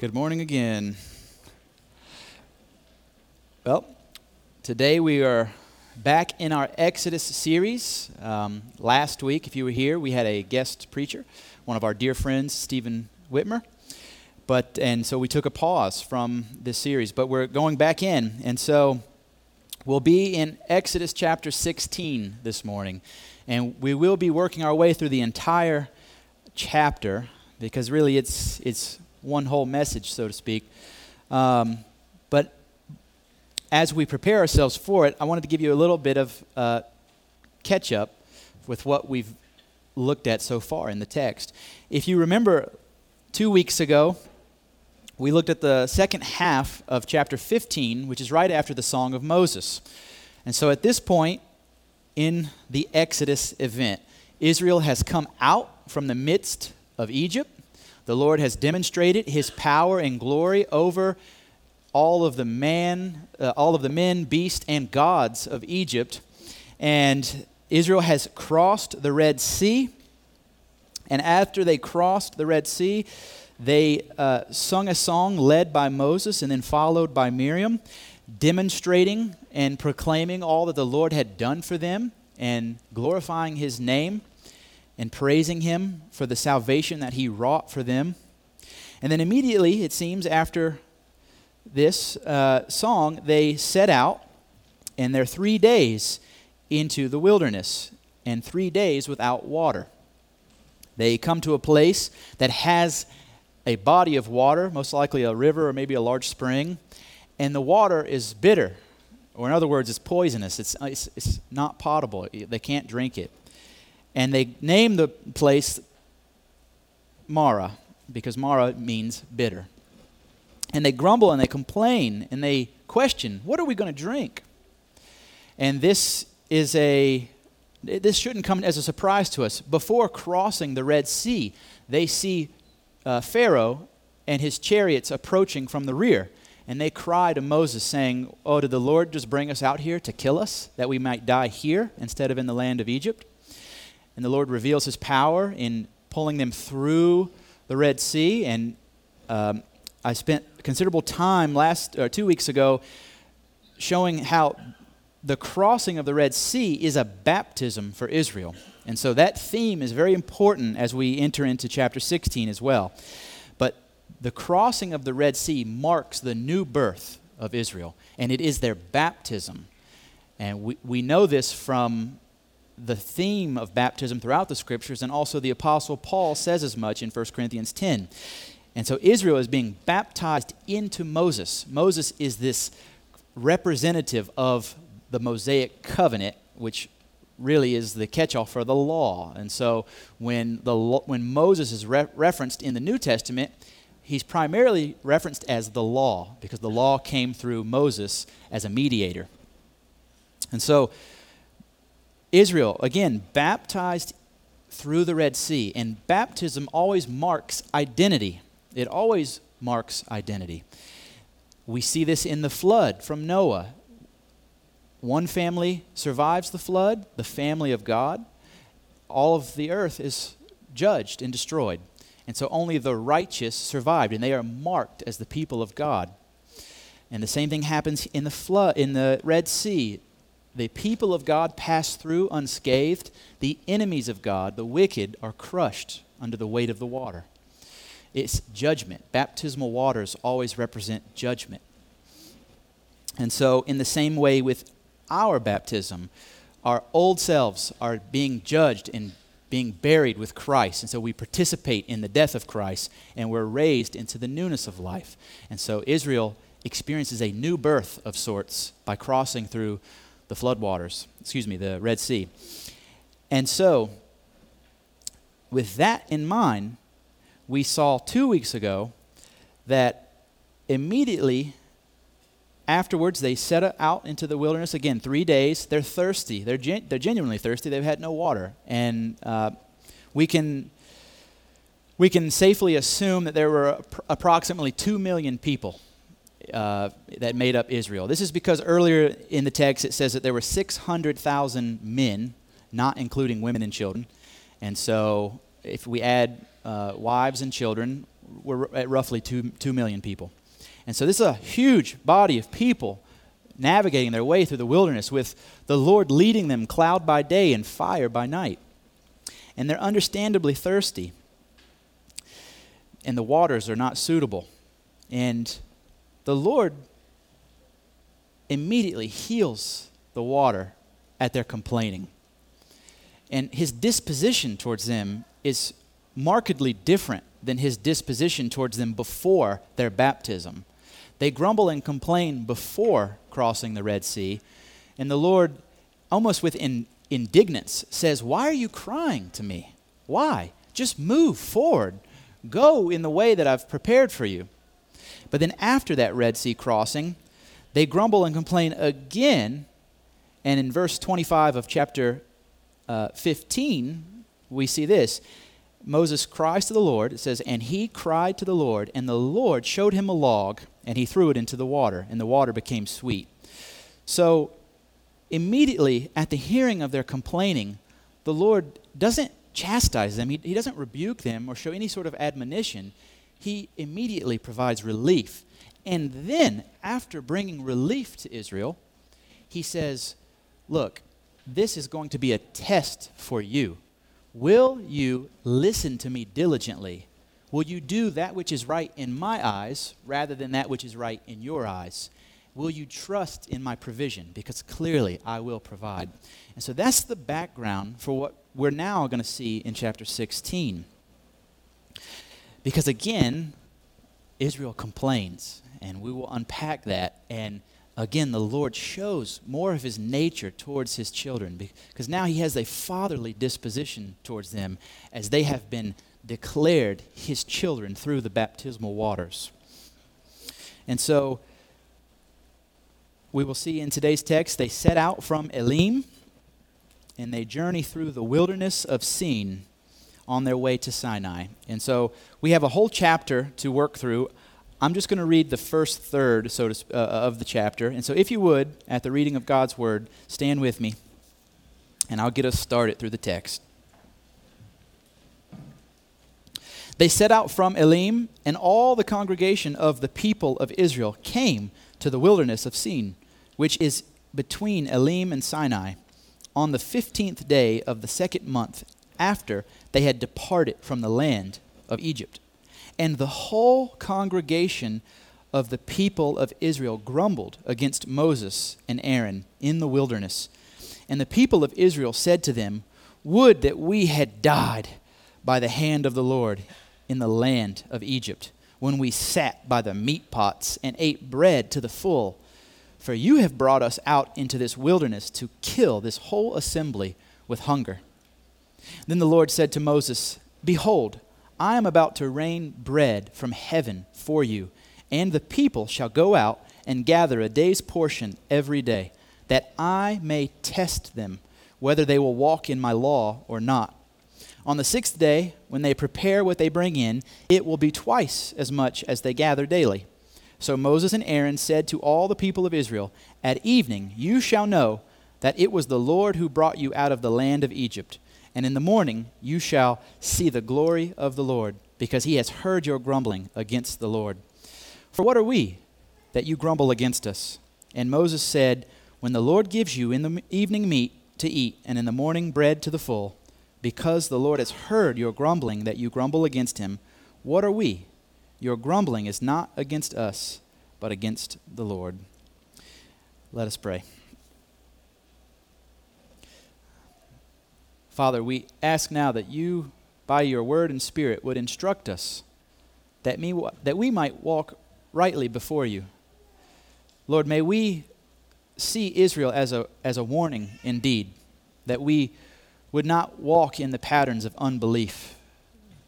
Good morning again. Well, today we are back in our Exodus series. Um, last week, if you were here, we had a guest preacher, one of our dear friends, Stephen Whitmer. But and so we took a pause from this series, but we're going back in, and so we'll be in Exodus chapter 16 this morning, and we will be working our way through the entire chapter because really it's it's one whole message, so to speak. Um, but as we prepare ourselves for it, I wanted to give you a little bit of uh, catch up with what we've looked at so far in the text. If you remember, two weeks ago, we looked at the second half of chapter 15, which is right after the Song of Moses. And so at this point in the Exodus event, Israel has come out from the midst of Egypt the Lord has demonstrated his power and glory over all of the man, uh, all of the men, beasts, and gods of Egypt. And Israel has crossed the Red Sea. And after they crossed the Red Sea, they uh, sung a song led by Moses and then followed by Miriam, demonstrating and proclaiming all that the Lord had done for them and glorifying his name and praising him for the salvation that he wrought for them. And then immediately, it seems, after this uh, song, they set out and they're three days into the wilderness and three days without water. They come to a place that has a body of water, most likely a river or maybe a large spring, and the water is bitter, or in other words, it's poisonous. It's, it's, it's not potable. They can't drink it. And they name the place Marah, because Marah means bitter. And they grumble and they complain and they question, what are we going to drink? And this is a this shouldn't come as a surprise to us. Before crossing the Red Sea, they see uh, Pharaoh and his chariots approaching from the rear. And they cry to Moses, saying, Oh, did the Lord just bring us out here to kill us, that we might die here instead of in the land of Egypt? And the Lord reveals his power in pulling them through the Red Sea. And um, I spent considerable time last or two weeks ago showing how the crossing of the Red Sea is a baptism for Israel. And so that theme is very important as we enter into chapter 16 as well. But the crossing of the Red Sea marks the new birth of Israel, and it is their baptism. And we, we know this from the theme of baptism throughout the scriptures, and also the Apostle Paul says as much in 1 Corinthians 10. And so Israel is being baptized into Moses. Moses is this representative of the Mosaic covenant, which really is the catch-all for the law. And so when the when Moses is re- referenced in the New Testament, he's primarily referenced as the law because the law came through Moses as a mediator. And so Israel, again, baptized through the Red Sea. And baptism always marks identity, it always marks identity. We see this in the flood from Noah. One family survives the flood, the family of God. All of the earth is judged and destroyed. And so only the righteous survived, and they are marked as the people of God. And the same thing happens in the flood in the Red Sea the people of God pass through unscathed. The enemies of God, the wicked, are crushed under the weight of the water. It's judgment. Baptismal waters always represent judgment. And so, in the same way with our baptism, our old selves are being judged and being buried with Christ. And so we participate in the death of Christ and we're raised into the newness of life. And so Israel experiences a new birth of sorts by crossing through the floodwaters, excuse me, the Red Sea. And so, with that in mind, we saw two weeks ago that immediately afterwards they set out into the wilderness again three days. They're thirsty. They're, gen- they're genuinely thirsty. They've had no water. And uh, we can we can safely assume that there were approximately 2 million people uh, that made up Israel. This is because earlier in the text it says that there were 600,000 men, not including women and children. And so if we add uh, wives and children, we're at roughly 2, 2 million people. And so this is a huge body of people navigating their way through the wilderness with the Lord leading them cloud by day and fire by night. And they're understandably thirsty. And the waters are not suitable. And the Lord immediately heals the water at their complaining. And his disposition towards them is markedly different than his disposition towards them before their baptism. They grumble and complain before crossing the Red Sea, and the Lord, almost with in, indignance, says, Why are you crying to me? Why? Just move forward. Go in the way that I've prepared for you. But then after that Red Sea crossing, they grumble and complain again. And in verse 25 of chapter uh, 15, we see this. Moses cries to the Lord. It says, And he cried to the Lord, and the Lord showed him a log, and he threw it into the water, and the water became sweet. So, immediately at the hearing of their complaining, the Lord doesn't chastise them, he, he doesn't rebuke them or show any sort of admonition. He immediately provides relief. And then, after bringing relief to Israel, he says, Look, this is going to be a test for you. Will you listen to me diligently? Will you do that which is right in my eyes rather than that which is right in your eyes? Will you trust in my provision? Because clearly I will provide. And so that's the background for what we're now going to see in chapter 16. Because again, Israel complains, and we will unpack that. And again, the Lord shows more of his nature towards his children because now he has a fatherly disposition towards them as they have been declared his children through the baptismal waters. And so we will see in today's text they set out from Elim and they journey through the wilderness of Sin on their way to Sinai. And so we have a whole chapter to work through. I'm just going to read the first third so to, uh, of the chapter. And so if you would, at the reading of God's word, stand with me and I'll get us started through the text. They set out from Elim, and all the congregation of the people of Israel came to the wilderness of Sin, which is between Elim and Sinai, on the fifteenth day of the second month after they had departed from the land of Egypt. And the whole congregation of the people of Israel grumbled against Moses and Aaron in the wilderness. And the people of Israel said to them, Would that we had died by the hand of the Lord in the land of Egypt, when we sat by the meat pots and ate bread to the full. For you have brought us out into this wilderness to kill this whole assembly with hunger. Then the Lord said to Moses, Behold, I am about to rain bread from heaven for you, and the people shall go out and gather a day's portion every day, that I may test them whether they will walk in my law or not. On the sixth day, when they prepare what they bring in, it will be twice as much as they gather daily. So Moses and Aaron said to all the people of Israel, At evening you shall know that it was the Lord who brought you out of the land of Egypt. And in the morning you shall see the glory of the Lord, because he has heard your grumbling against the Lord. For what are we that you grumble against us? And Moses said, When the Lord gives you in the evening meat to eat, and in the morning bread to the full, because the Lord has heard your grumbling that you grumble against him, what are we? Your grumbling is not against us, but against the Lord. Let us pray. Father, we ask now that you, by your word and spirit, would instruct us that, me, that we might walk rightly before you. Lord, may we see Israel as a, as a warning indeed, that we would not walk in the patterns of unbelief,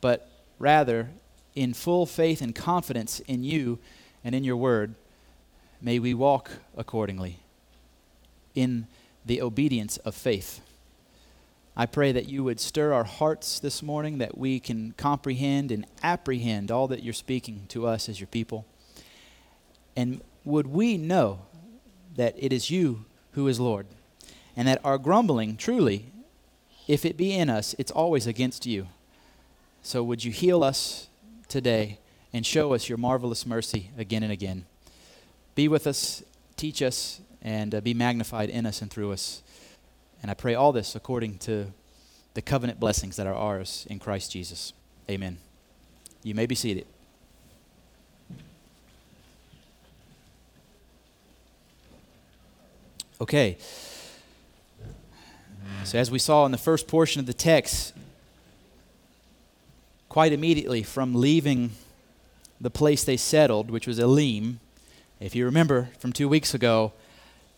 but rather in full faith and confidence in you and in your word, may we walk accordingly in the obedience of faith. I pray that you would stir our hearts this morning, that we can comprehend and apprehend all that you're speaking to us as your people. And would we know that it is you who is Lord, and that our grumbling truly if it be in us, it's always against you. So would you heal us today and show us your marvelous mercy again and again. Be with us, teach us, and uh, be magnified in us and through us. And I pray all this according to the covenant blessings that are ours in Christ Jesus. Amen. You may be seated. Okay. So, as we saw in the first portion of the text, quite immediately from leaving the place they settled, which was Elim, if you remember from two weeks ago,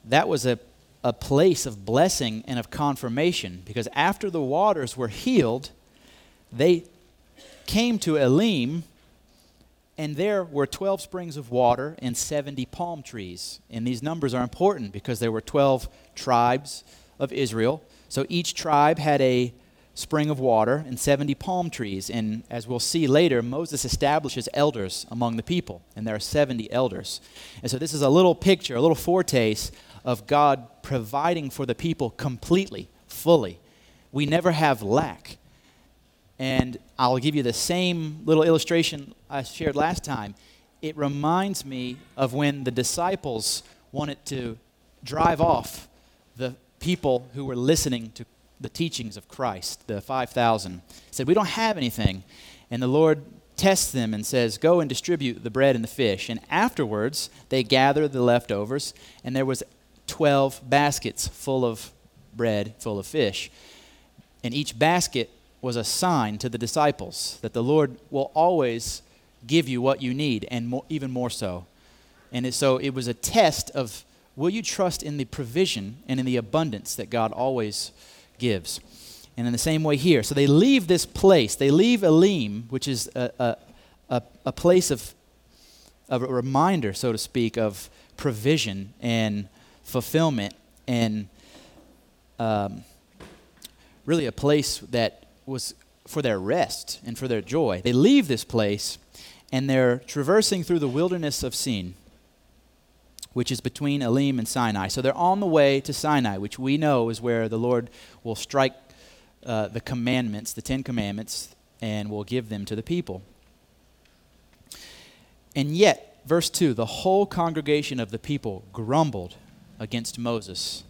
that was a, a place of blessing and of confirmation because after the waters were healed, they came to Elim, and there were 12 springs of water and 70 palm trees. And these numbers are important because there were 12 tribes of Israel. So each tribe had a spring of water and 70 palm trees. And as we'll see later, Moses establishes elders among the people, and there are 70 elders. And so this is a little picture, a little foretaste of God providing for the people completely, fully. We never have lack. And I'll give you the same little illustration I shared last time. It reminds me of when the disciples wanted to drive off the people who were listening to the teachings of Christ, the 5,000. Said, We don't have anything. And the Lord tests them and says, Go and distribute the bread and the fish. And afterwards, they gather the leftovers, and there was 12 baskets full of bread, full of fish. And each basket was a sign to the disciples that the Lord will always give you what you need, and more, even more so. And it, so it was a test of will you trust in the provision and in the abundance that God always gives. And in the same way here. So they leave this place. They leave Elim, which is a, a, a, a place of, of a reminder, so to speak, of provision and fulfillment and um, really a place that was for their rest and for their joy. They leave this place and they're traversing through the wilderness of Sin which is between Elim and Sinai. So they're on the way to Sinai, which we know is where the Lord will strike uh, the commandments, the Ten Commandments, and will give them to the people. And yet, verse 2 the whole congregation of the people grumbled against Moses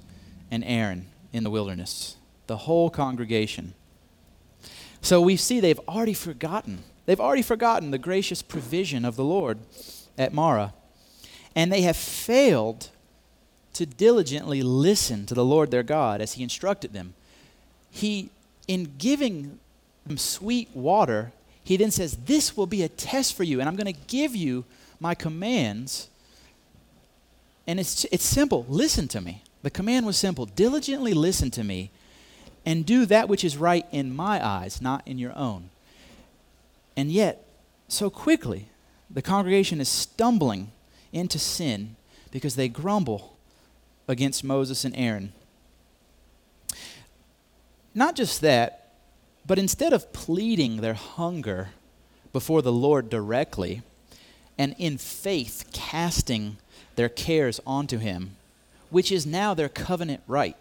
and Aaron in the wilderness. The whole congregation. So we see they've already forgotten. They've already forgotten the gracious provision of the Lord at Marah and they have failed to diligently listen to the Lord their God as he instructed them. He, in giving them sweet water, he then says, This will be a test for you, and I'm going to give you my commands. And it's, it's simple listen to me. The command was simple diligently listen to me and do that which is right in my eyes, not in your own. And yet, so quickly, the congregation is stumbling into sin because they grumble against Moses and Aaron. Not just that, but instead of pleading their hunger before the Lord directly and in faith casting their cares onto Him, which is now their covenant right,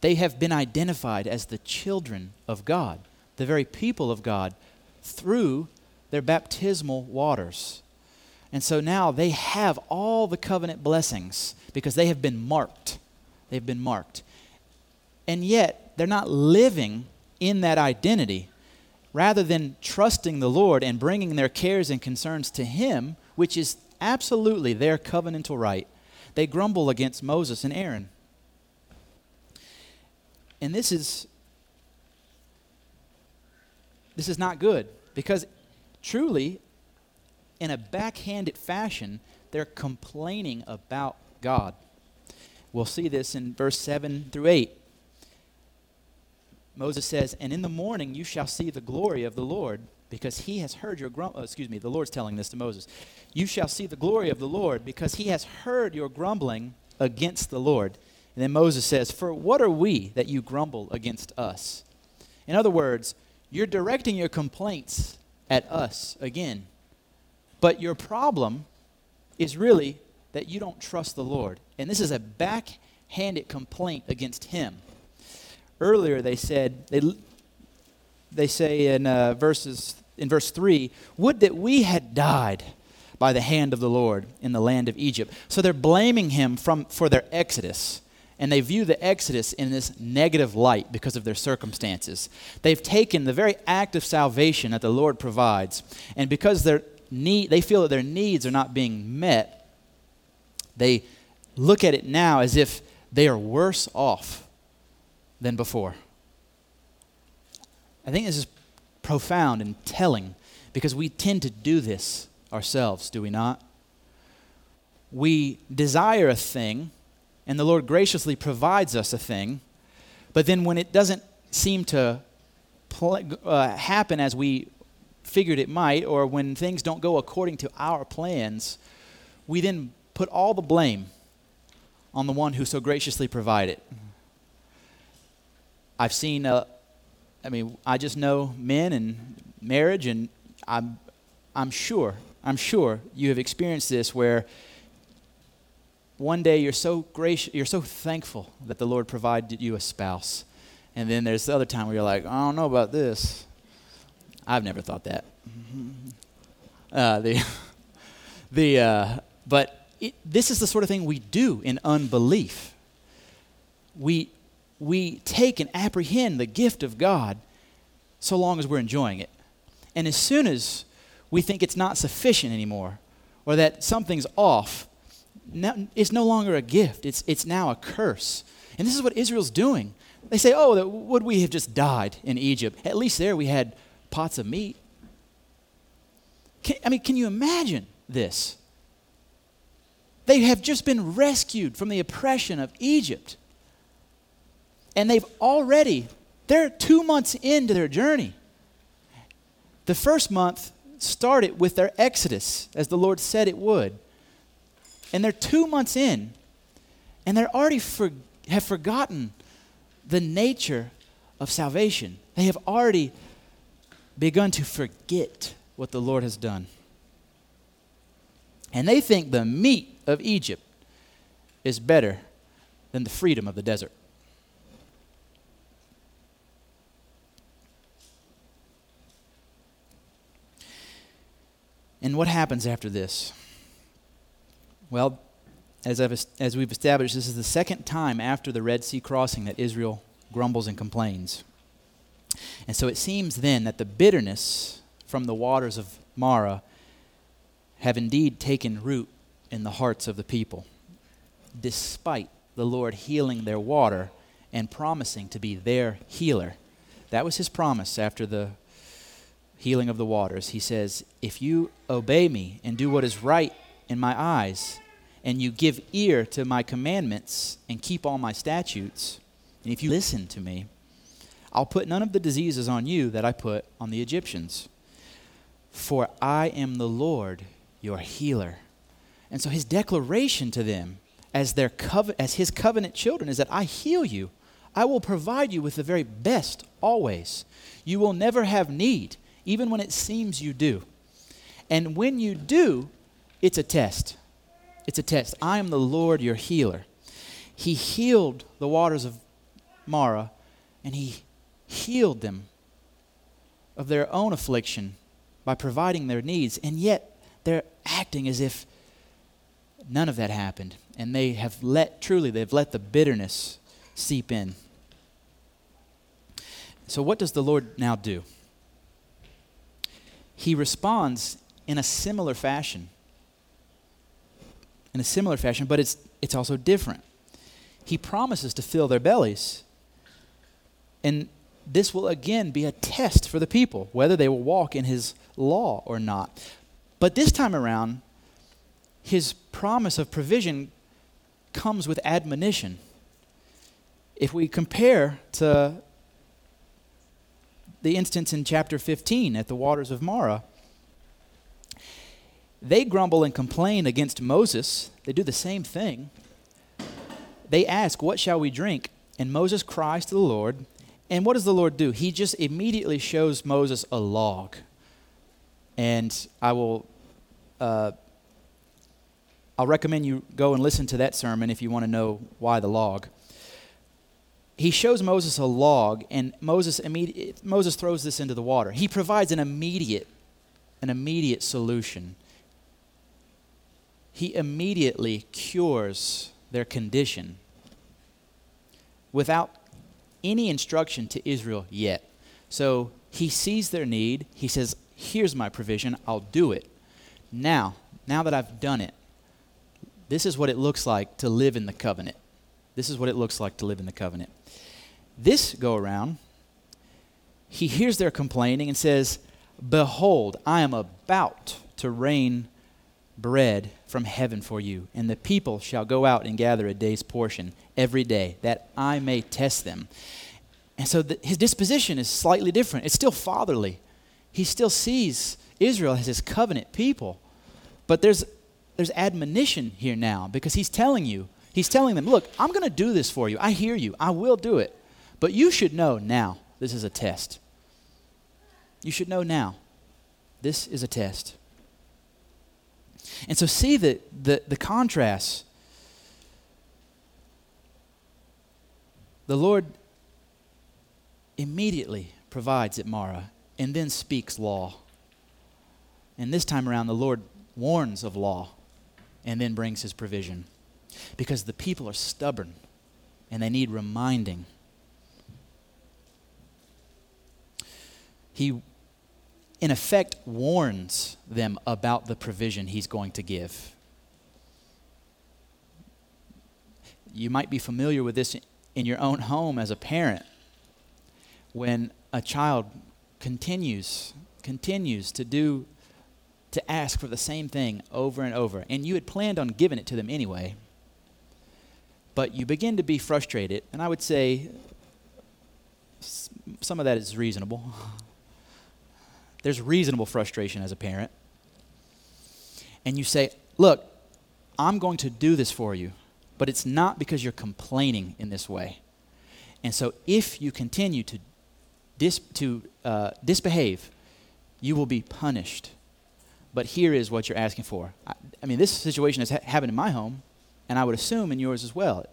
they have been identified as the children of God, the very people of God, through their baptismal waters. And so now they have all the covenant blessings because they have been marked. They've been marked. And yet, they're not living in that identity. Rather than trusting the Lord and bringing their cares and concerns to Him, which is absolutely their covenantal right, they grumble against Moses and Aaron. And this is this is not good because truly in a backhanded fashion, they're complaining about God. We'll see this in verse 7 through 8. Moses says, And in the morning you shall see the glory of the Lord, because he has heard your grum- oh, excuse me, the Lord's telling this to Moses. You shall see the glory of the Lord, because he has heard your grumbling against the Lord. And then Moses says, For what are we that you grumble against us? In other words, you're directing your complaints at us again. But your problem is really that you don't trust the Lord. And this is a backhanded complaint against him. Earlier they said, they, they say in uh, verses in verse 3 Would that we had died by the hand of the Lord in the land of Egypt. So they're blaming him from, for their exodus. And they view the exodus in this negative light because of their circumstances. They've taken the very act of salvation that the Lord provides, and because their need, they feel that their needs are not being met, they look at it now as if they are worse off than before. I think this is profound and telling because we tend to do this ourselves, do we not? We desire a thing, and the Lord graciously provides us a thing, but then when it doesn't seem to pl- uh, happen as we figured it might, or when things don't go according to our plans, we then put all the blame on the one who so graciously provided. I've seen, uh, I mean, I just know men and marriage, and I'm, I'm sure, I'm sure you have experienced this where one day you're so gracious, you're so thankful that the Lord provided you a spouse. And then there's the other time where you're like, I don't know about this. I've never thought that. Uh, the, the, uh, but it, this is the sort of thing we do in unbelief. We, we take and apprehend the gift of God so long as we're enjoying it. And as soon as we think it's not sufficient anymore or that something's off, it's no longer a gift, it's, it's now a curse. And this is what Israel's doing. They say, oh, would we have just died in Egypt? At least there we had pots of meat. Can, I mean, can you imagine this? They have just been rescued from the oppression of Egypt. And they've already, they're two months into their journey. The first month started with their exodus, as the Lord said it would. And they're two months in, and they're already for, have forgotten the nature of salvation. They have already begun to forget what the Lord has done. And they think the meat of Egypt is better than the freedom of the desert. And what happens after this? Well, as, I've, as we've established, this is the second time after the Red Sea crossing that Israel grumbles and complains. And so it seems then that the bitterness from the waters of Marah have indeed taken root in the hearts of the people, despite the Lord healing their water and promising to be their healer. That was his promise after the healing of the waters. He says, If you obey me and do what is right in my eyes, and you give ear to my commandments and keep all my statutes, and if you listen to me, I'll put none of the diseases on you that I put on the Egyptians. For I am the Lord, your healer. And so his declaration to them as their as his covenant children is that I heal you. I will provide you with the very best always. You will never have need, even when it seems you do. And when you do, it's a test. It's a test. I am the Lord your healer. He healed the waters of Marah, and he healed them of their own affliction by providing their needs. And yet, they're acting as if none of that happened. And they have let, truly, they've let the bitterness seep in. So, what does the Lord now do? He responds in a similar fashion. In a similar fashion, but it's, it's also different. He promises to fill their bellies. And this will again be a test for the people, whether they will walk in his law or not. But this time around, his promise of provision comes with admonition. If we compare to the instance in chapter 15 at the waters of Marah, they grumble and complain against Moses. They do the same thing. They ask, What shall we drink? And Moses cries to the Lord. And what does the Lord do? He just immediately shows Moses a log. And I will uh, I'll recommend you go and listen to that sermon if you want to know why the log. He shows Moses a log, and Moses, immedi- Moses throws this into the water. He provides an immediate, an immediate solution. He immediately cures their condition without any instruction to Israel yet. So he sees their need. He says, Here's my provision. I'll do it. Now, now that I've done it, this is what it looks like to live in the covenant. This is what it looks like to live in the covenant. This go around, he hears their complaining and says, Behold, I am about to rain bread from heaven for you, and the people shall go out and gather a day's portion every day, that I may test them. And so the, his disposition is slightly different. It's still fatherly. He still sees Israel as his covenant people. But there's, there's admonition here now because he's telling you, he's telling them, look, I'm going to do this for you. I hear you. I will do it. But you should know now this is a test. You should know now this is a test. And so see the, the, the contrast. The Lord immediately provides at Marah and then speaks law. And this time around, the Lord warns of law and then brings his provision. Because the people are stubborn and they need reminding. he, in effect, warns them about the provision he's going to give. You might be familiar with this in your own home as a parent. When a child continues, continues to do, to ask for the same thing over and over, and you had planned on giving it to them anyway, but you begin to be frustrated, and I would say some of that is reasonable. There's reasonable frustration as a parent. And you say, Look, I'm going to do this for you, but it's not because you're complaining in this way. And so if you continue to, dis, to uh, disbehave, you will be punished. But here is what you're asking for. I, I mean, this situation has ha- happened in my home, and I would assume in yours as well.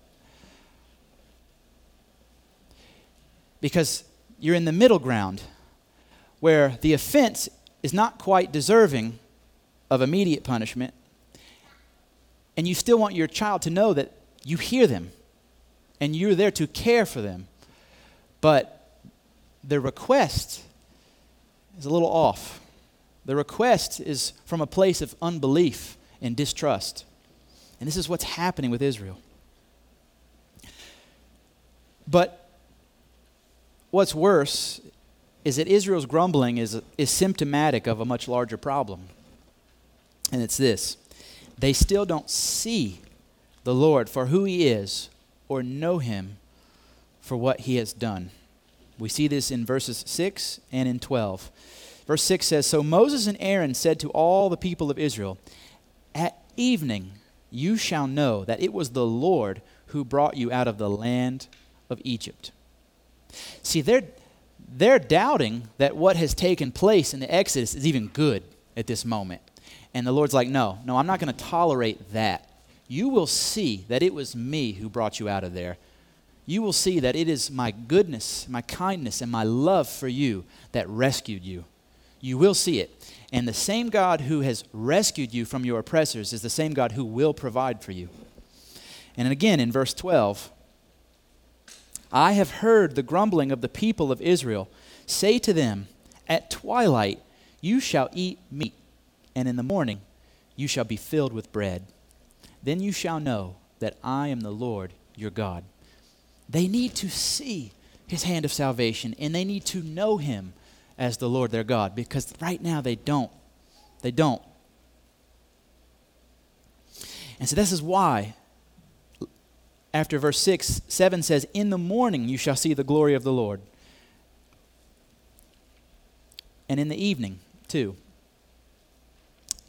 Because you're in the middle ground where the offense is not quite deserving of immediate punishment, and you still want your child to know that you hear them and you're there to care for them. But the request is a little off. The request is from a place of unbelief and distrust. And this is what's happening with Israel. But what's worse is that Israel's grumbling is, is symptomatic of a much larger problem. And it's this they still don't see the Lord for who he is or know him for what he has done. We see this in verses 6 and in 12. Verse 6 says So Moses and Aaron said to all the people of Israel, At evening you shall know that it was the Lord who brought you out of the land of Egypt. See, they're, they're doubting that what has taken place in the Exodus is even good at this moment. And the Lord's like, no, no, I'm not going to tolerate that. You will see that it was me who brought you out of there. You will see that it is my goodness, my kindness, and my love for you that rescued you. You will see it. And the same God who has rescued you from your oppressors is the same God who will provide for you. And again, in verse 12, I have heard the grumbling of the people of Israel. Say to them, At twilight you shall eat meat, and in the morning you shall be filled with bread. Then you shall know that I am the Lord your God. They need to see his hand of salvation, and they need to know him as the Lord their God, because right now they don't. They don't. And so this is why after verse 6, 7 says, In the morning you shall see the glory of the Lord. And in the evening, too.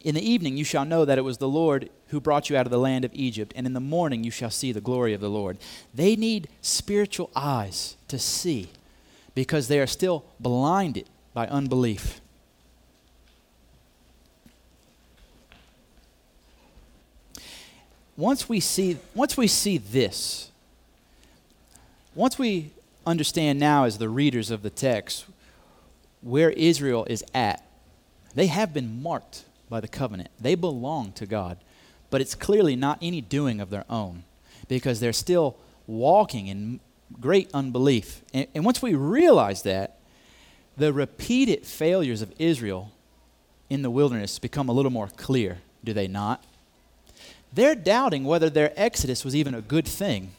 In the evening you shall know that it was the Lord who brought you out of the land of Egypt, and in the morning you shall see the glory of the Lord. They need spiritual eyes to see because they are still blinded by unbelief. once we see once we see this once we understand now, as the readers of the text, where Israel is at, they have been marked by the covenant. They belong to God. But it's clearly not any doing of their own because they're still walking in great unbelief. And, and once we realize that, the repeated failures of Israel in the wilderness become a little more clear, do they not? They're doubting whether their exodus was even a good thing.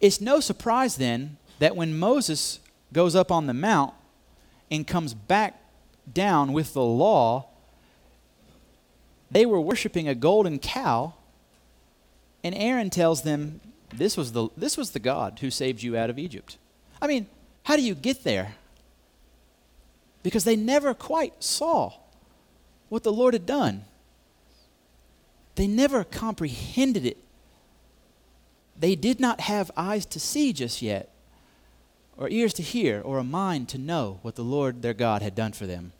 It's no surprise then that when Moses goes up on the mount and comes back down with the law, they were worshiping a golden cow, and Aaron tells them, this was, the, this was the God who saved you out of Egypt. I mean, how do you get there? Because they never quite saw what the Lord had done. They never comprehended it. They did not have eyes to see just yet, or ears to hear, or a mind to know what the Lord their God had done for them.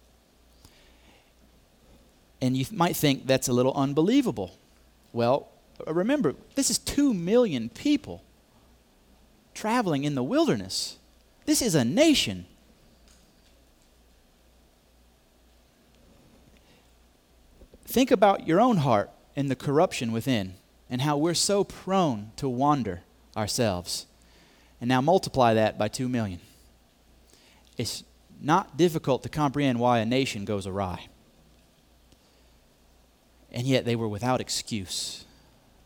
And you might think that's a little unbelievable. Well, remember, this is two million people traveling in the wilderness. This is a nation. Think about your own heart and the corruption within, and how we're so prone to wander ourselves. And now multiply that by two million. It's not difficult to comprehend why a nation goes awry. And yet they were without excuse.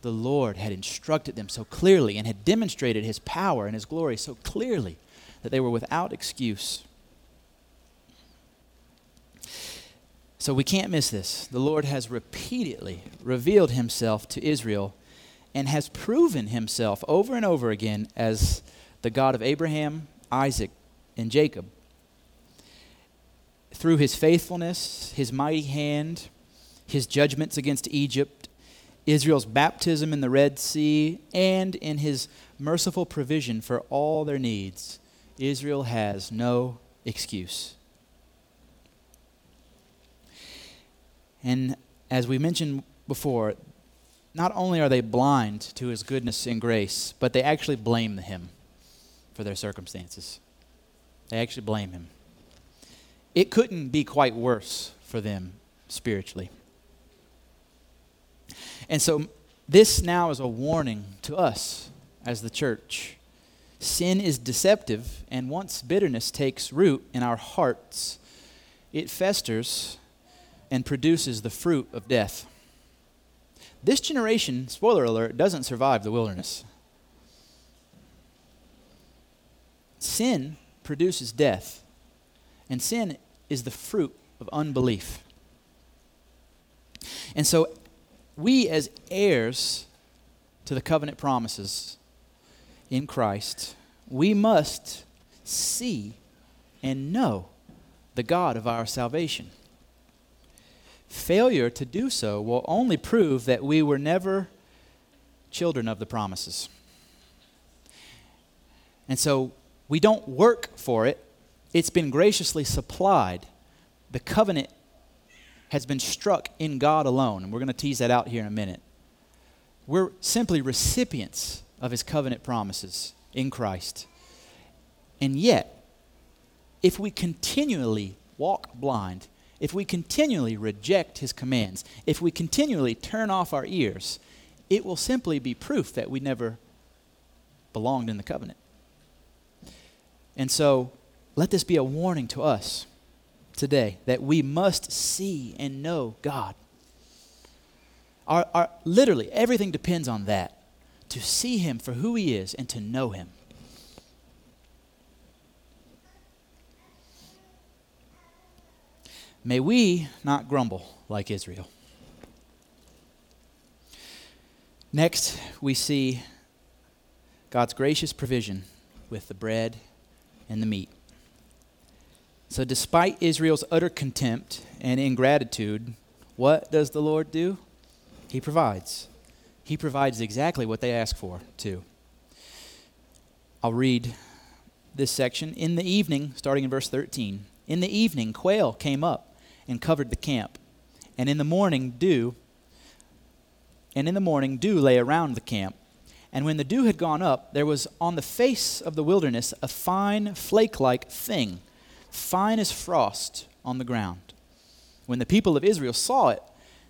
The Lord had instructed them so clearly and had demonstrated his power and his glory so clearly that they were without excuse. So we can't miss this. The Lord has repeatedly revealed himself to Israel and has proven himself over and over again as the God of Abraham, Isaac, and Jacob. Through his faithfulness, his mighty hand, his judgments against Egypt, Israel's baptism in the Red Sea, and in his merciful provision for all their needs, Israel has no excuse. And as we mentioned before, not only are they blind to his goodness and grace, but they actually blame him for their circumstances. They actually blame him. It couldn't be quite worse for them spiritually. And so, this now is a warning to us as the church. Sin is deceptive, and once bitterness takes root in our hearts, it festers and produces the fruit of death. This generation, spoiler alert, doesn't survive the wilderness. Sin produces death, and sin is the fruit of unbelief. And so, we as heirs to the covenant promises in Christ, we must see and know the God of our salvation. Failure to do so will only prove that we were never children of the promises. And so we don't work for it, it's been graciously supplied. The covenant has been struck in God alone. And we're going to tease that out here in a minute. We're simply recipients of his covenant promises in Christ. And yet, if we continually walk blind, if we continually reject his commands, if we continually turn off our ears, it will simply be proof that we never belonged in the covenant. And so, let this be a warning to us today that we must see and know God. Our, our, literally, everything depends on that to see Him for who He is and to know Him. May we not grumble like Israel. Next, we see God's gracious provision with the bread and the meat. So, despite Israel's utter contempt and ingratitude, what does the Lord do? He provides. He provides exactly what they ask for, too. I'll read this section. In the evening, starting in verse 13, in the evening, quail came up and covered the camp. And in the morning, dew, and in the morning, dew lay around the camp. And when the dew had gone up, there was on the face of the wilderness a fine flake like thing, fine as frost, on the ground. When the people of Israel saw it,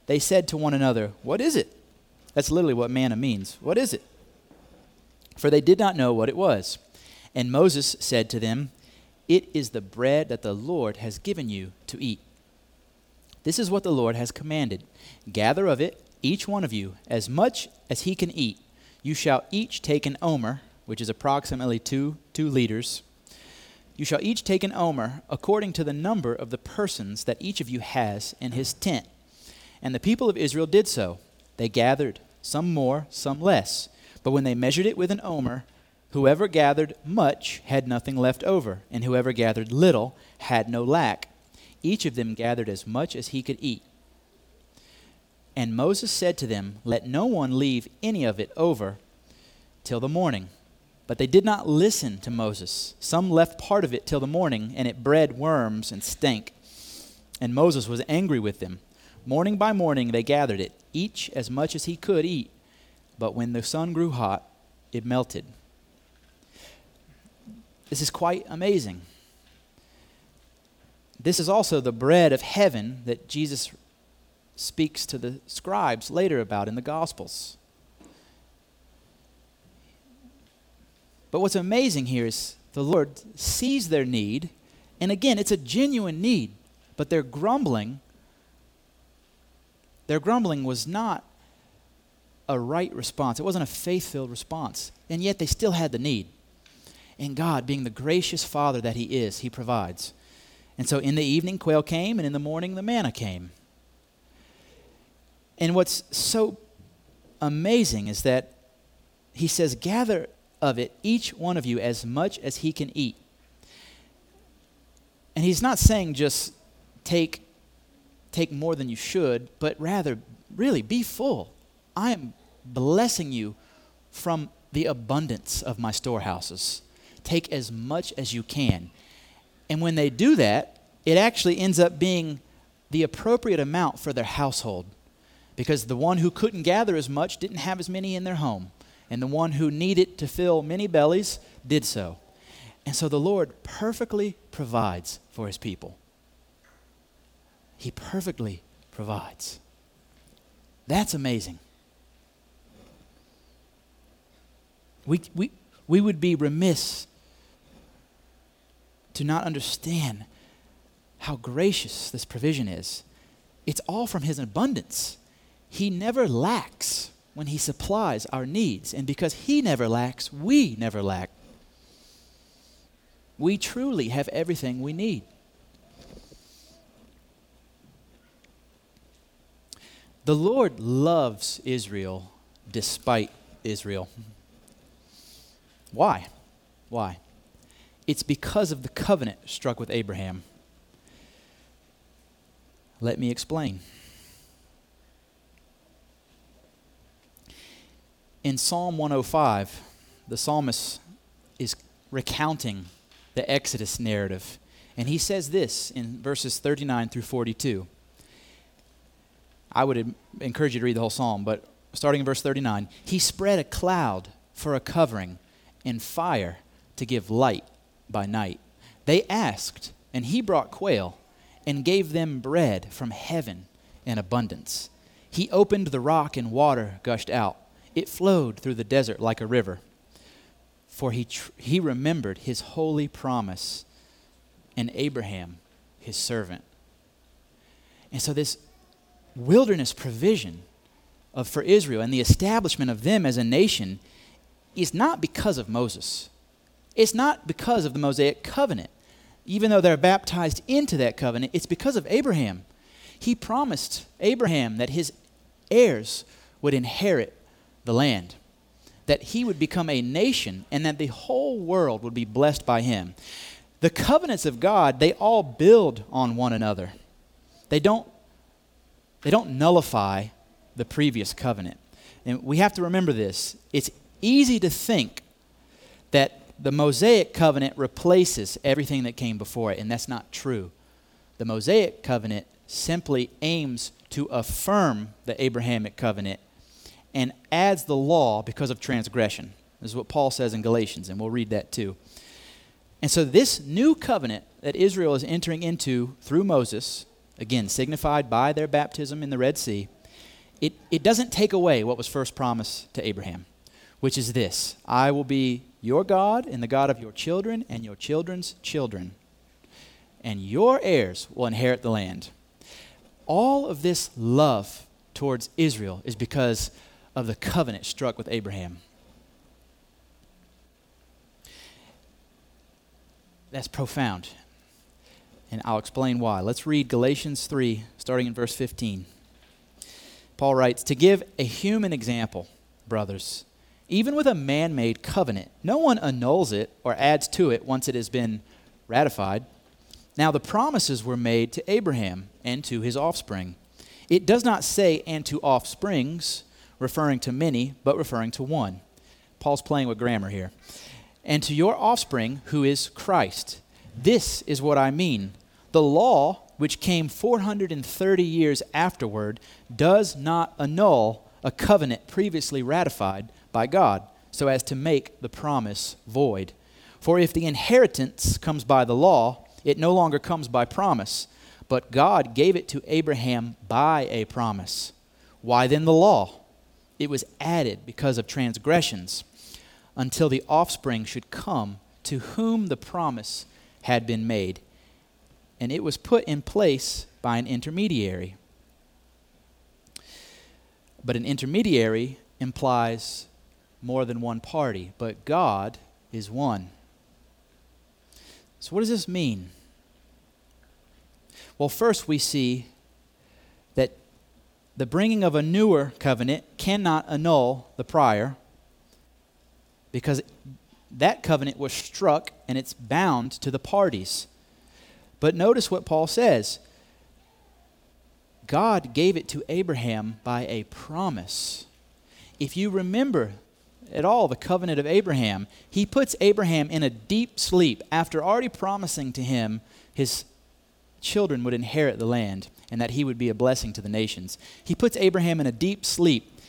they said to one another, What is it? That's literally what manna means. What is it? For they did not know what it was. And Moses said to them, It is the bread that the Lord has given you to eat. This is what the Lord has commanded Gather of it, each one of you, as much as he can eat you shall each take an omer, which is approximately two, two liters. You shall each take an omer according to the number of the persons that each of you has in his tent. And the people of Israel did so. They gathered, some more, some less. But when they measured it with an omer, whoever gathered much had nothing left over, and whoever gathered little had no lack. Each of them gathered as much as he could eat. And Moses said to them, Let no one leave any of it over till the morning. But they did not listen to Moses. Some left part of it till the morning, and it bred worms and stank. And Moses was angry with them. Morning by morning they gathered it, each as much as he could eat. But when the sun grew hot, it melted. This is quite amazing. This is also the bread of heaven that Jesus speaks to the scribes later about in the Gospels. But what's amazing here is the Lord sees their need, and again, it's a genuine need, but their grumbling, their grumbling was not a right response. It wasn't a faith filled response. And yet they still had the need. And God, being the gracious Father that He is, He provides. And so in the evening, quail came, and in the morning, the manna came. And what's so amazing is that he says, Gather of it, each one of you, as much as he can eat. And he's not saying just take, take more than you should, but rather, really, be full. I am blessing you from the abundance of my storehouses. Take as much as you can. And when they do that, it actually ends up being the appropriate amount for their household because the one who couldn't gather as much didn't have as many in their home, and the one who needed to fill many bellies did so. And so the Lord perfectly provides for his people. He perfectly provides. That's amazing. We, we, we would be remiss to not understand how gracious this provision is. It's all from his abundance. He never lacks when He supplies our needs. And because He never lacks, we never lack. We truly have everything we need. The Lord loves Israel despite Israel. Why? Why? It's because of the covenant struck with Abraham. Let me explain. in Psalm 105, the psalmist is recounting the Exodus narrative. And he says this in verses 39 through 42. I would encourage you to read the whole psalm, but starting in verse 39, he spread a cloud for a covering and fire to give light by night. They asked, and he brought quail and gave them bread from heaven in abundance. He opened the rock and water gushed out. It flowed through the desert like a river. For he, tr- he remembered his holy promise and Abraham, his servant. And so, this wilderness provision of, for Israel and the establishment of them as a nation is not because of Moses. It's not because of the Mosaic covenant. Even though they're baptized into that covenant, it's because of Abraham. He promised Abraham that his heirs would inherit the land, that he would become a nation, and that the whole world would be blessed by him. The covenants of God, they all build on one another. They don't, they don't nullify the previous covenant. And we have to remember this. It's easy to think that the Mosaic covenant replaces everything that came before it, and that's not true. The Mosaic covenant simply aims to affirm the Abrahamic covenant and adds the law because of transgression. This is what Paul says in Galatians, and we'll read that too. And so, this new covenant that Israel is entering into through Moses, again, signified by their baptism in the Red Sea, it, it doesn't take away what was first promised to Abraham, which is this I will be your God and the God of your children and your children's children, and your heirs will inherit the land. All of this love towards Israel is because of the covenant struck with Abraham. That's profound. And I'll explain why. Let's read Galatians 3, starting in verse 15. Paul writes To give a human example, brothers, even with a man made covenant, no one annuls it or adds to it once it has been ratified. Now, the promises were made to Abraham and to his offspring. It does not say, and to offsprings, referring to many, but referring to one. Paul's playing with grammar here and to your offspring, who is Christ. This is what I mean. The law, which came 430 years afterward, does not annul a covenant previously ratified by God, so as to make the promise void. For if the inheritance comes by the law, it no longer comes by promise, but God gave it to Abraham by a promise. Why then the law? It was added because of transgressions until the offspring should come to whom the promise had been made. And it was put in place by an intermediary. But an intermediary implies more than one party, but God is one. So, what does this mean? Well, first we see that the bringing of a newer covenant cannot annul the prior because that covenant was struck and it's bound to the parties. But notice what Paul says God gave it to Abraham by a promise. If you remember at all the covenant of Abraham, he puts Abraham in a deep sleep after already promising to him his children would inherit the land and that he would be a blessing to the nations. He puts Abraham in a deep sleep,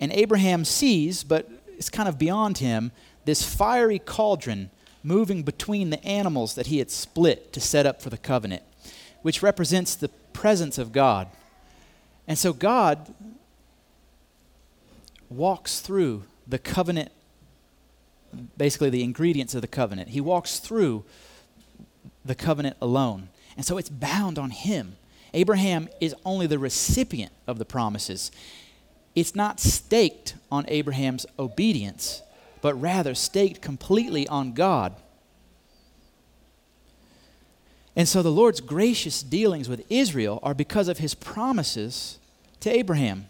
and Abraham sees, but it's kind of beyond him, this fiery cauldron moving between the animals that he had split to set up for the covenant, which represents the presence of God. And so God walks through the covenant, basically the ingredients of the covenant. He walks through the covenant alone. And so it's bound on him. Abraham is only the recipient of the promises it's not staked on Abraham's obedience, but rather staked completely on God. And so the Lord's gracious dealings with Israel are because of his promises to Abraham.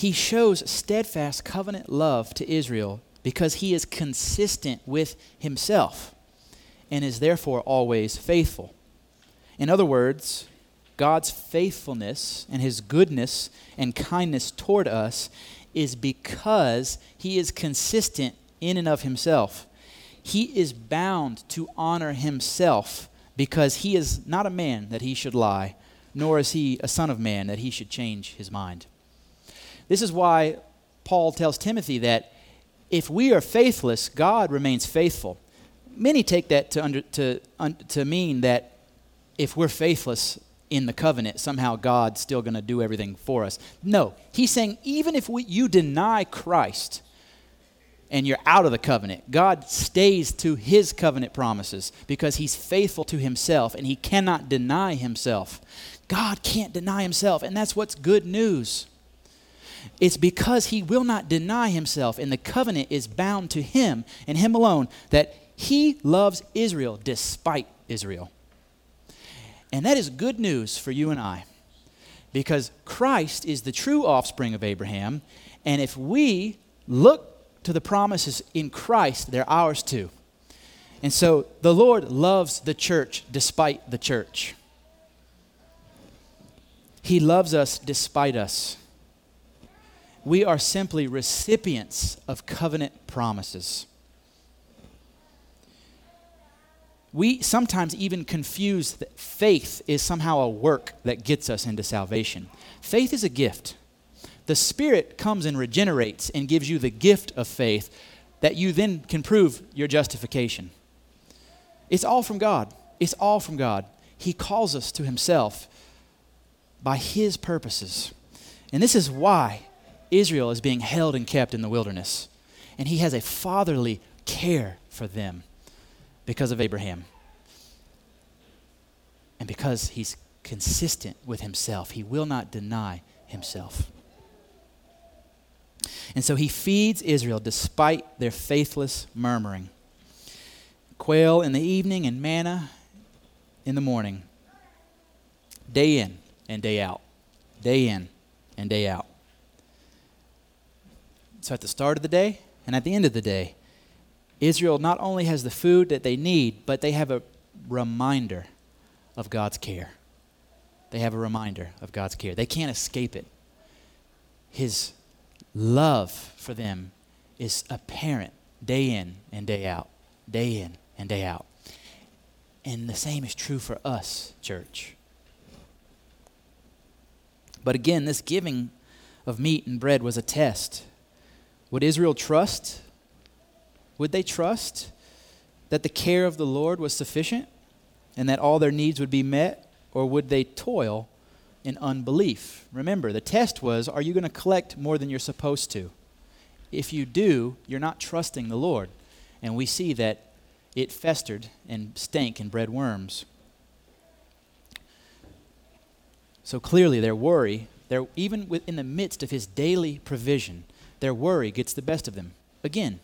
He shows steadfast covenant love to Israel because he is consistent with himself and is therefore always faithful. In other words, God's faithfulness and his goodness and kindness toward us is because he is consistent in and of himself. He is bound to honor himself because he is not a man that he should lie, nor is he a son of man that he should change his mind. This is why Paul tells Timothy that if we are faithless, God remains faithful. Many take that to, under, to, un, to mean that if we're faithless, in the covenant, somehow God's still going to do everything for us. No, he's saying even if we, you deny Christ and you're out of the covenant, God stays to his covenant promises because he's faithful to himself and he cannot deny himself. God can't deny himself, and that's what's good news. It's because he will not deny himself, and the covenant is bound to him and him alone that he loves Israel despite Israel. And that is good news for you and I because Christ is the true offspring of Abraham. And if we look to the promises in Christ, they're ours too. And so the Lord loves the church despite the church. He loves us despite us. We are simply recipients of covenant promises. we sometimes even confuse that faith is somehow a work that gets us into salvation. Faith is a gift. The Spirit comes and regenerates and gives you the gift of faith that you then can prove your justification. It's all from God. It's all from God. He calls us to Himself by His purposes. And this is why Israel is being held and kept in the wilderness. And He has a fatherly care for them because of Abraham. And because He's consistent with Himself, He will not deny Himself. And so He feeds Israel despite their faithless murmuring quail in the evening and manna in the morning, day in and day out, day in and day out. So at the start of the day and at the end of the day, Israel not only has the food that they need, but they have a reminder of God's care. They have a reminder of God's care. They can't escape it. His love for them is apparent day in and day out, day in and day out. And the same is true for us, church. But again, this giving of meat and bread was a test. Would Israel trust? Would they trust that the care of the Lord was sufficient and that all their needs would be met? Or would they toil in unbelief? Remember, the test was are you going to collect more than you're supposed to? If you do, you're not trusting the Lord. And we see that it festered and stank and bred worms. So clearly, their worry, their, even in the midst of his daily provision, their worry gets the best of them. Again,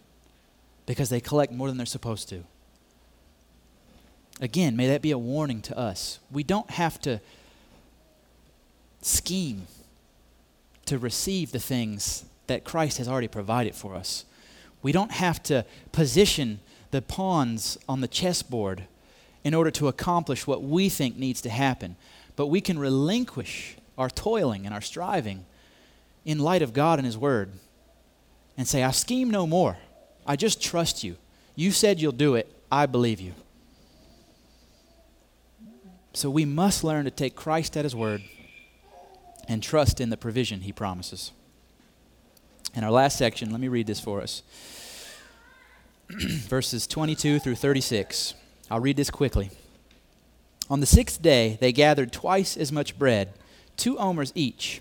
because they collect more than they're supposed to. Again, may that be a warning to us. We don't have to scheme to receive the things that Christ has already provided for us. We don't have to position the pawns on the chessboard in order to accomplish what we think needs to happen. But we can relinquish our toiling and our striving in light of God and His Word and say, I scheme no more. I just trust you. You said you'll do it. I believe you. So we must learn to take Christ at His Word and trust in the provision He promises. In our last section, let me read this for us. verses 22 through 36. I'll read this quickly. On the sixth day, they gathered twice as much bread, two omers each.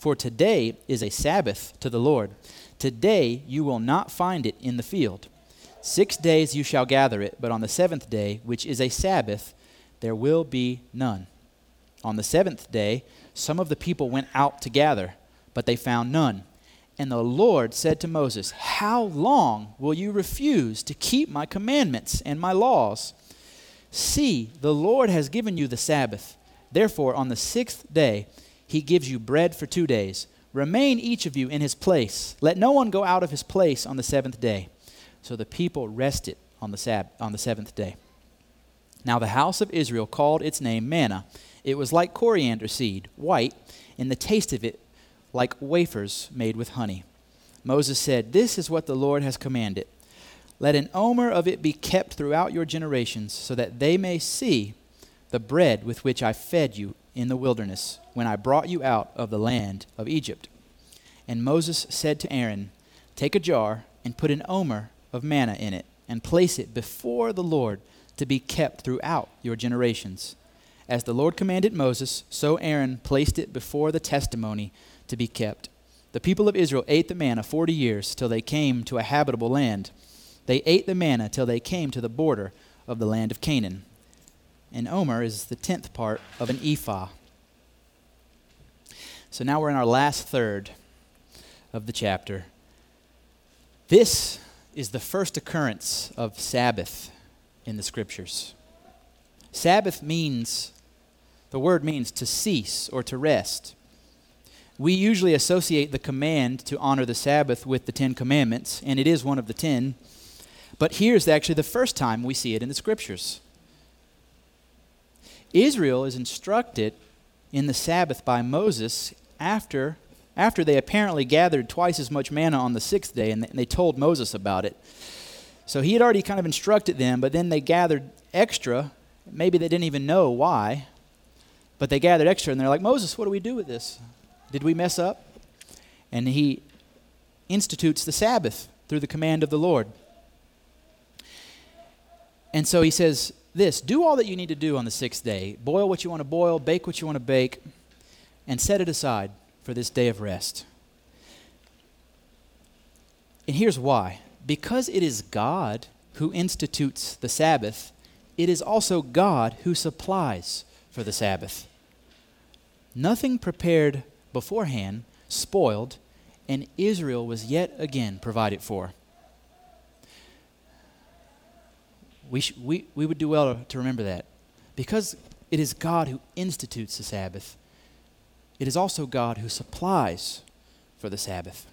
for today is a Sabbath to the Lord. Today you will not find it in the field. Six days you shall gather it, but on the seventh day, which is a Sabbath, there will be none. On the seventh day, some of the people went out to gather, but they found none. And the Lord said to Moses, How long will you refuse to keep my commandments and my laws? See, the Lord has given you the Sabbath. Therefore, on the sixth day, he gives you bread for two days. Remain each of you in his place. Let no one go out of his place on the seventh day. So the people rested on the, sab- on the seventh day. Now the house of Israel called its name manna. It was like coriander seed, white, and the taste of it like wafers made with honey. Moses said, This is what the Lord has commanded. Let an omer of it be kept throughout your generations, so that they may see the bread with which I fed you in the wilderness, when I brought you out of the land of Egypt. And Moses said to Aaron, Take a jar and put an omer of manna in it, and place it before the Lord to be kept throughout your generations. As the Lord commanded Moses, so Aaron placed it before the testimony to be kept. The people of Israel ate the manna forty years till they came to a habitable land. They ate the manna till they came to the border of the land of Canaan. And Omer is the tenth part of an ephah. So now we're in our last third of the chapter. This is the first occurrence of Sabbath in the scriptures. Sabbath means, the word means to cease or to rest. We usually associate the command to honor the Sabbath with the Ten Commandments, and it is one of the ten. But here's actually the first time we see it in the Scriptures. Israel is instructed in the Sabbath by Moses after, after they apparently gathered twice as much manna on the sixth day, and they told Moses about it. So he had already kind of instructed them, but then they gathered extra. Maybe they didn't even know why, but they gathered extra, and they're like, Moses, what do we do with this? Did we mess up? And he institutes the Sabbath through the command of the Lord. And so he says, this do all that you need to do on the sixth day. Boil what you want to boil, bake what you want to bake, and set it aside for this day of rest. And here's why because it is God who institutes the Sabbath, it is also God who supplies for the Sabbath. Nothing prepared beforehand spoiled, and Israel was yet again provided for. We, sh- we, we would do well to, to remember that. Because it is God who institutes the Sabbath, it is also God who supplies for the Sabbath.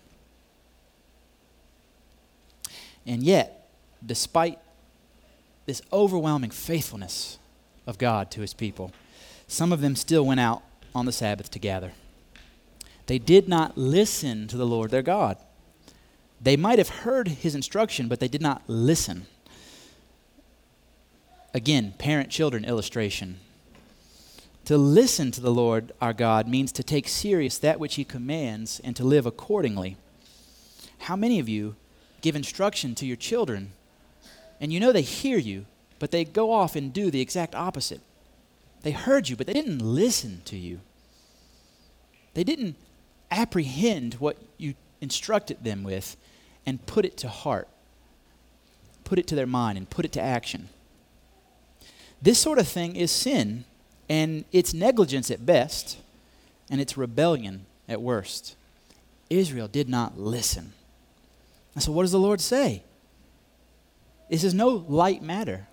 And yet, despite this overwhelming faithfulness of God to his people, some of them still went out on the Sabbath to gather. They did not listen to the Lord their God. They might have heard his instruction, but they did not listen. Again, parent children illustration. To listen to the Lord our God means to take serious that which he commands and to live accordingly. How many of you give instruction to your children and you know they hear you, but they go off and do the exact opposite? They heard you, but they didn't listen to you. They didn't apprehend what you instructed them with and put it to heart, put it to their mind, and put it to action. This sort of thing is sin, and it's negligence at best, and it's rebellion at worst. Israel did not listen. And so, what does the Lord say? This is no light matter.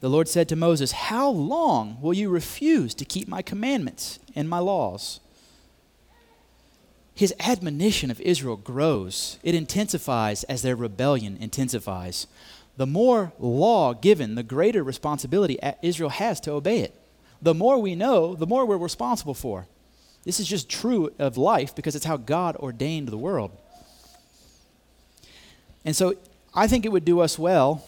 The Lord said to Moses, How long will you refuse to keep my commandments and my laws? His admonition of Israel grows, it intensifies as their rebellion intensifies the more law given, the greater responsibility Israel has to obey it. The more we know, the more we're responsible for. This is just true of life because it's how God ordained the world. And so I think it would do us well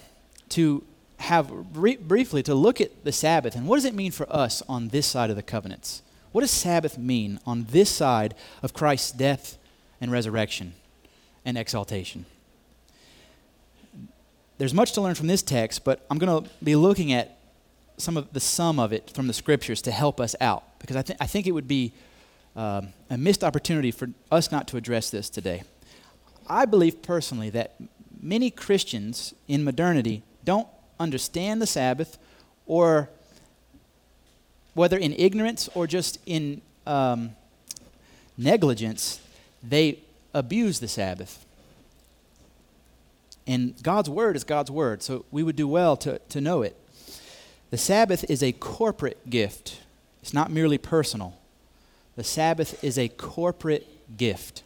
to have briefly to look at the Sabbath and what does it mean for us on this side of the covenants? What does Sabbath mean on this side of Christ's death and resurrection and exaltation? There's much to learn from this text, but I'm going to be looking at some of the sum of it from the scriptures to help us out because I, th- I think it would be um, a missed opportunity for us not to address this today. I believe personally that many Christians in modernity don't understand the Sabbath or whether in ignorance or just in um, negligence, they abuse the Sabbath. And God's word is God's word, so we would do well to, to know it. The Sabbath is a corporate gift, it's not merely personal. The Sabbath is a corporate gift.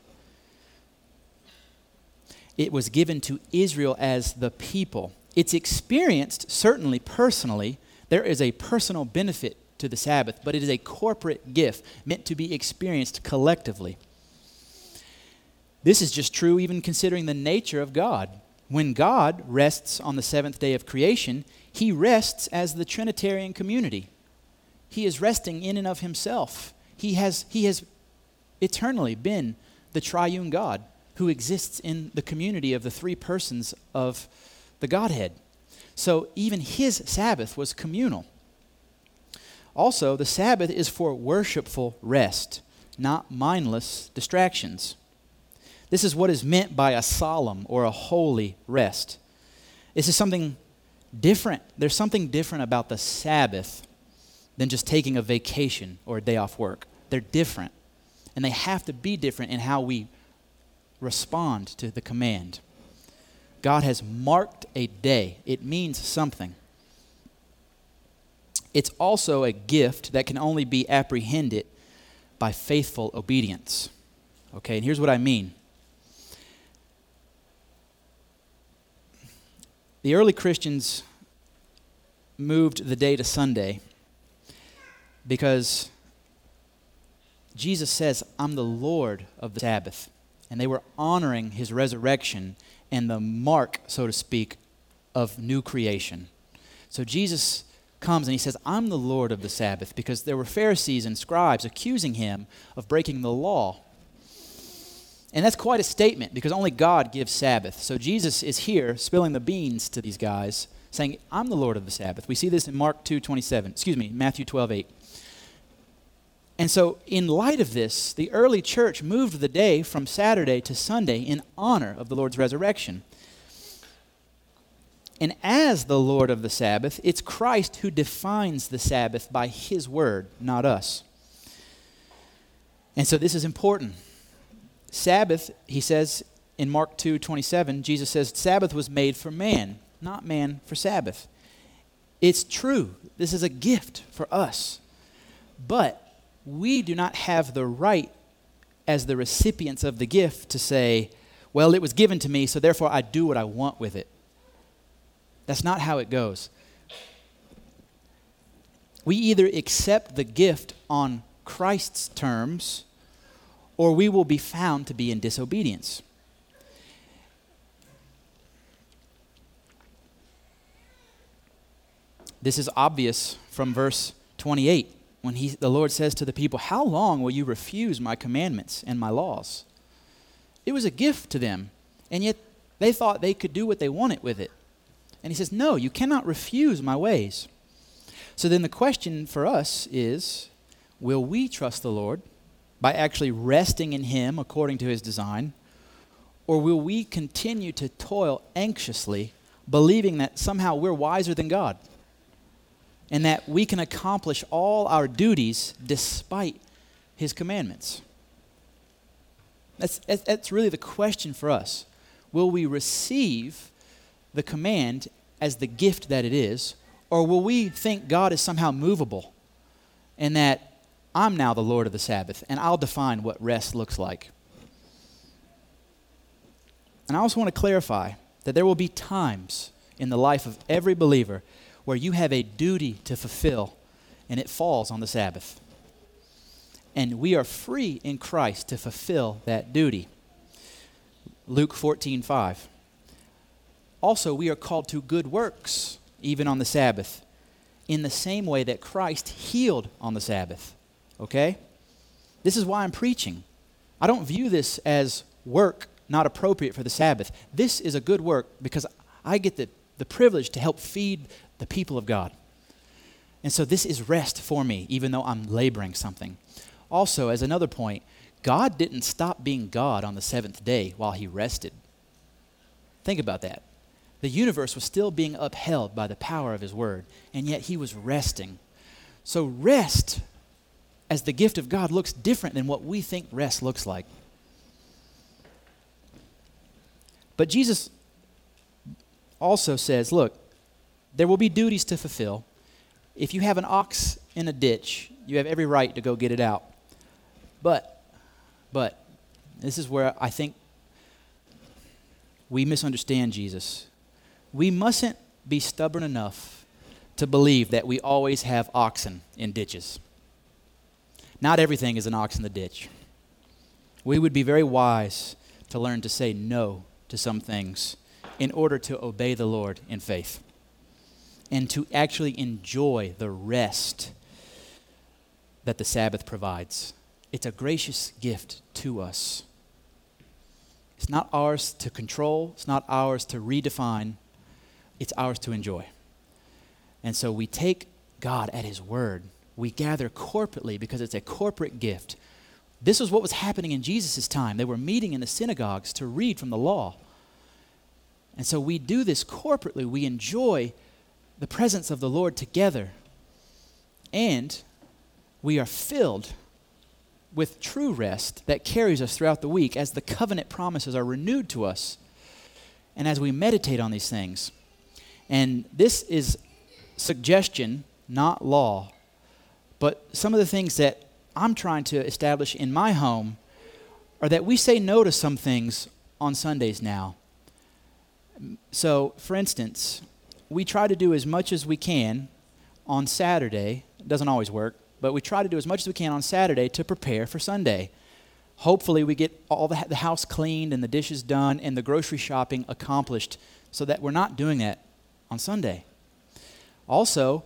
It was given to Israel as the people. It's experienced, certainly personally. There is a personal benefit to the Sabbath, but it is a corporate gift meant to be experienced collectively. This is just true even considering the nature of God. When God rests on the seventh day of creation, he rests as the Trinitarian community. He is resting in and of himself. He has, he has eternally been the triune God who exists in the community of the three persons of the Godhead. So even his Sabbath was communal. Also, the Sabbath is for worshipful rest, not mindless distractions. This is what is meant by a solemn or a holy rest. This is something different. There's something different about the Sabbath than just taking a vacation or a day off work. They're different. And they have to be different in how we respond to the command. God has marked a day, it means something. It's also a gift that can only be apprehended by faithful obedience. Okay, and here's what I mean. The early Christians moved the day to Sunday because Jesus says, I'm the Lord of the Sabbath. And they were honoring his resurrection and the mark, so to speak, of new creation. So Jesus comes and he says, I'm the Lord of the Sabbath, because there were Pharisees and scribes accusing him of breaking the law. And that's quite a statement because only God gives Sabbath. So Jesus is here spilling the beans to these guys, saying, I'm the Lord of the Sabbath. We see this in Mark 2 27, excuse me, Matthew 12 8. And so, in light of this, the early church moved the day from Saturday to Sunday in honor of the Lord's resurrection. And as the Lord of the Sabbath, it's Christ who defines the Sabbath by his word, not us. And so this is important. Sabbath, he says in Mark 2 27, Jesus says, Sabbath was made for man, not man for Sabbath. It's true. This is a gift for us. But we do not have the right as the recipients of the gift to say, well, it was given to me, so therefore I do what I want with it. That's not how it goes. We either accept the gift on Christ's terms or we will be found to be in disobedience. This is obvious from verse 28 when he, the Lord says to the people, How long will you refuse my commandments and my laws? It was a gift to them, and yet they thought they could do what they wanted with it. And he says, No, you cannot refuse my ways. So then the question for us is will we trust the Lord by actually resting in him according to his design? Or will we continue to toil anxiously, believing that somehow we're wiser than God? and that we can accomplish all our duties despite his commandments. That's, that's really the question for us. Will we receive the command as the gift that it is, or will we think God is somehow movable and that I'm now the Lord of the Sabbath and I'll define what rest looks like? And I also want to clarify that there will be times in the life of every believer where you have a duty to fulfill, and it falls on the Sabbath. And we are free in Christ to fulfill that duty. Luke 14, 5. Also, we are called to good works, even on the Sabbath, in the same way that Christ healed on the Sabbath. Okay? This is why I'm preaching. I don't view this as work not appropriate for the Sabbath. This is a good work because I get the, the privilege to help feed the people of God. And so this is rest for me, even though I'm laboring something. Also, as another point, God didn't stop being God on the seventh day while he rested. Think about that. The universe was still being upheld by the power of his word, and yet he was resting. So, rest as the gift of God looks different than what we think rest looks like. But Jesus also says, look, there will be duties to fulfill. If you have an ox in a ditch, you have every right to go get it out. But, but, this is where I think we misunderstand Jesus. We mustn't be stubborn enough to believe that we always have oxen in ditches. Not everything is an ox in the ditch. We would be very wise to learn to say no to some things in order to obey the Lord in faith and to actually enjoy the rest that the Sabbath provides. It's a gracious gift to us. It's not ours to control, it's not ours to redefine, it's ours to enjoy. And so we take God at His word. We gather corporately because it's a corporate gift. This was what was happening in Jesus' time. They were meeting in the synagogues to read from the law. And so we do this corporately. We enjoy the presence of the Lord together. And we are filled with true rest that carries us throughout the week as the covenant promises are renewed to us and as we meditate on these things. And this is suggestion, not law, but some of the things that I'm trying to establish in my home are that we say no to some things on Sundays now. So, for instance, we try to do as much as we can on Saturday. It doesn't always work, but we try to do as much as we can on Saturday to prepare for Sunday. Hopefully, we get all the, the house cleaned and the dishes done and the grocery shopping accomplished so that we're not doing that on Sunday. Also,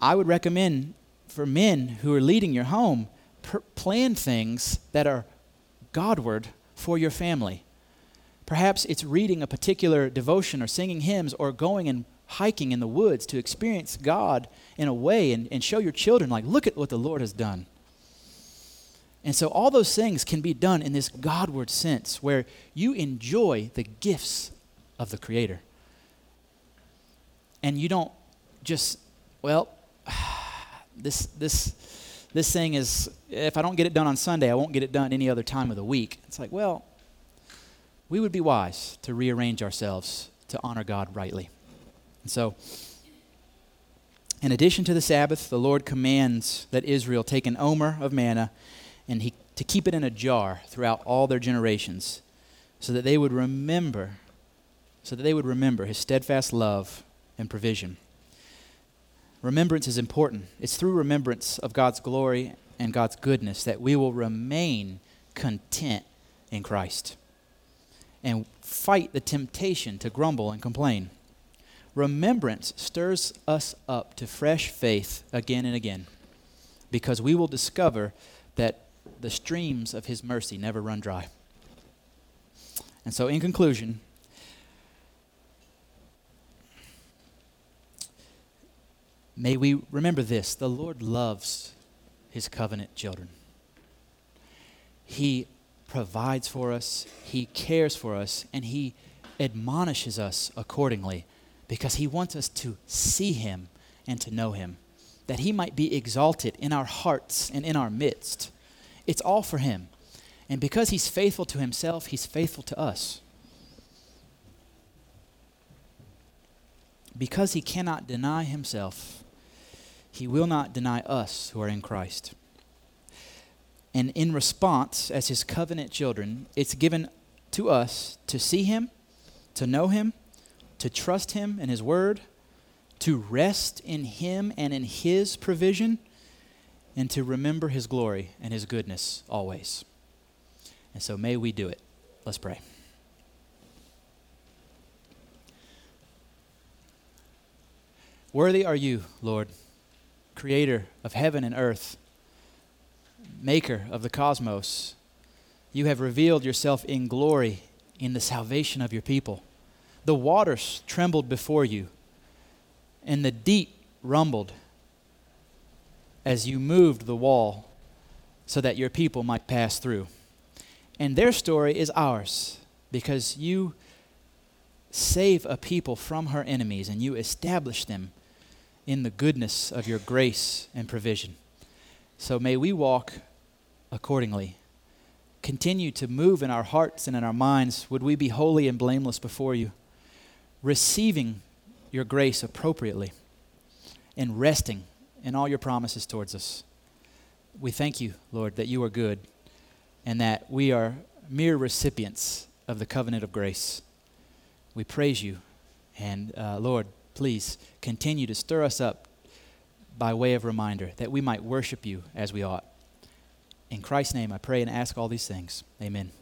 I would recommend for men who are leading your home, per- plan things that are Godward for your family. Perhaps it's reading a particular devotion or singing hymns or going and hiking in the woods to experience God in a way and, and show your children, like, look at what the Lord has done. And so all those things can be done in this Godward sense where you enjoy the gifts of the Creator. And you don't just, well, this, this, this thing is, if I don't get it done on Sunday, I won't get it done any other time of the week. It's like, well, we would be wise to rearrange ourselves to honor God rightly. And so, in addition to the Sabbath, the Lord commands that Israel take an omer of manna and he, to keep it in a jar throughout all their generations, so that they would remember, so that they would remember his steadfast love and provision. Remembrance is important. It's through remembrance of God's glory and God's goodness that we will remain content in Christ and fight the temptation to grumble and complain. Remembrance stirs us up to fresh faith again and again because we will discover that the streams of His mercy never run dry. And so, in conclusion, may we remember this the Lord loves His covenant children. He provides for us, He cares for us, and He admonishes us accordingly because He wants us to see Him and to know Him, that He might be exalted in our hearts and in our midst. It's all for Him. And because He's faithful to Himself, He's faithful to us. Because He cannot deny Himself, He will not deny us who are in Christ. And in response, as His covenant children, it's given to us to see Him, to know Him, to trust Him and His Word, to rest in Him and in His provision, and to remember His glory and His goodness always. And so may we do it. Let's pray. Worthy are you, Lord, creator of heaven and earth, maker of the cosmos. You have revealed yourself in glory in the salvation of your people. The waters trembled before you, and the deep rumbled as you moved the wall so that your people might pass through. And their story is ours because you save a people from her enemies and you establish them in the goodness of your grace and provision. So may we walk accordingly. Continue to move in our hearts and in our minds. Would we be holy and blameless before you? receiving your grace appropriately and resting in all your promises towards us. We thank you, Lord, that you are good and that we are mere recipients of the covenant of grace. We praise you. And uh, Lord, please continue to stir us up by way of reminder that we might worship you as we ought. In Christ's name, I pray and ask all these things. Amen.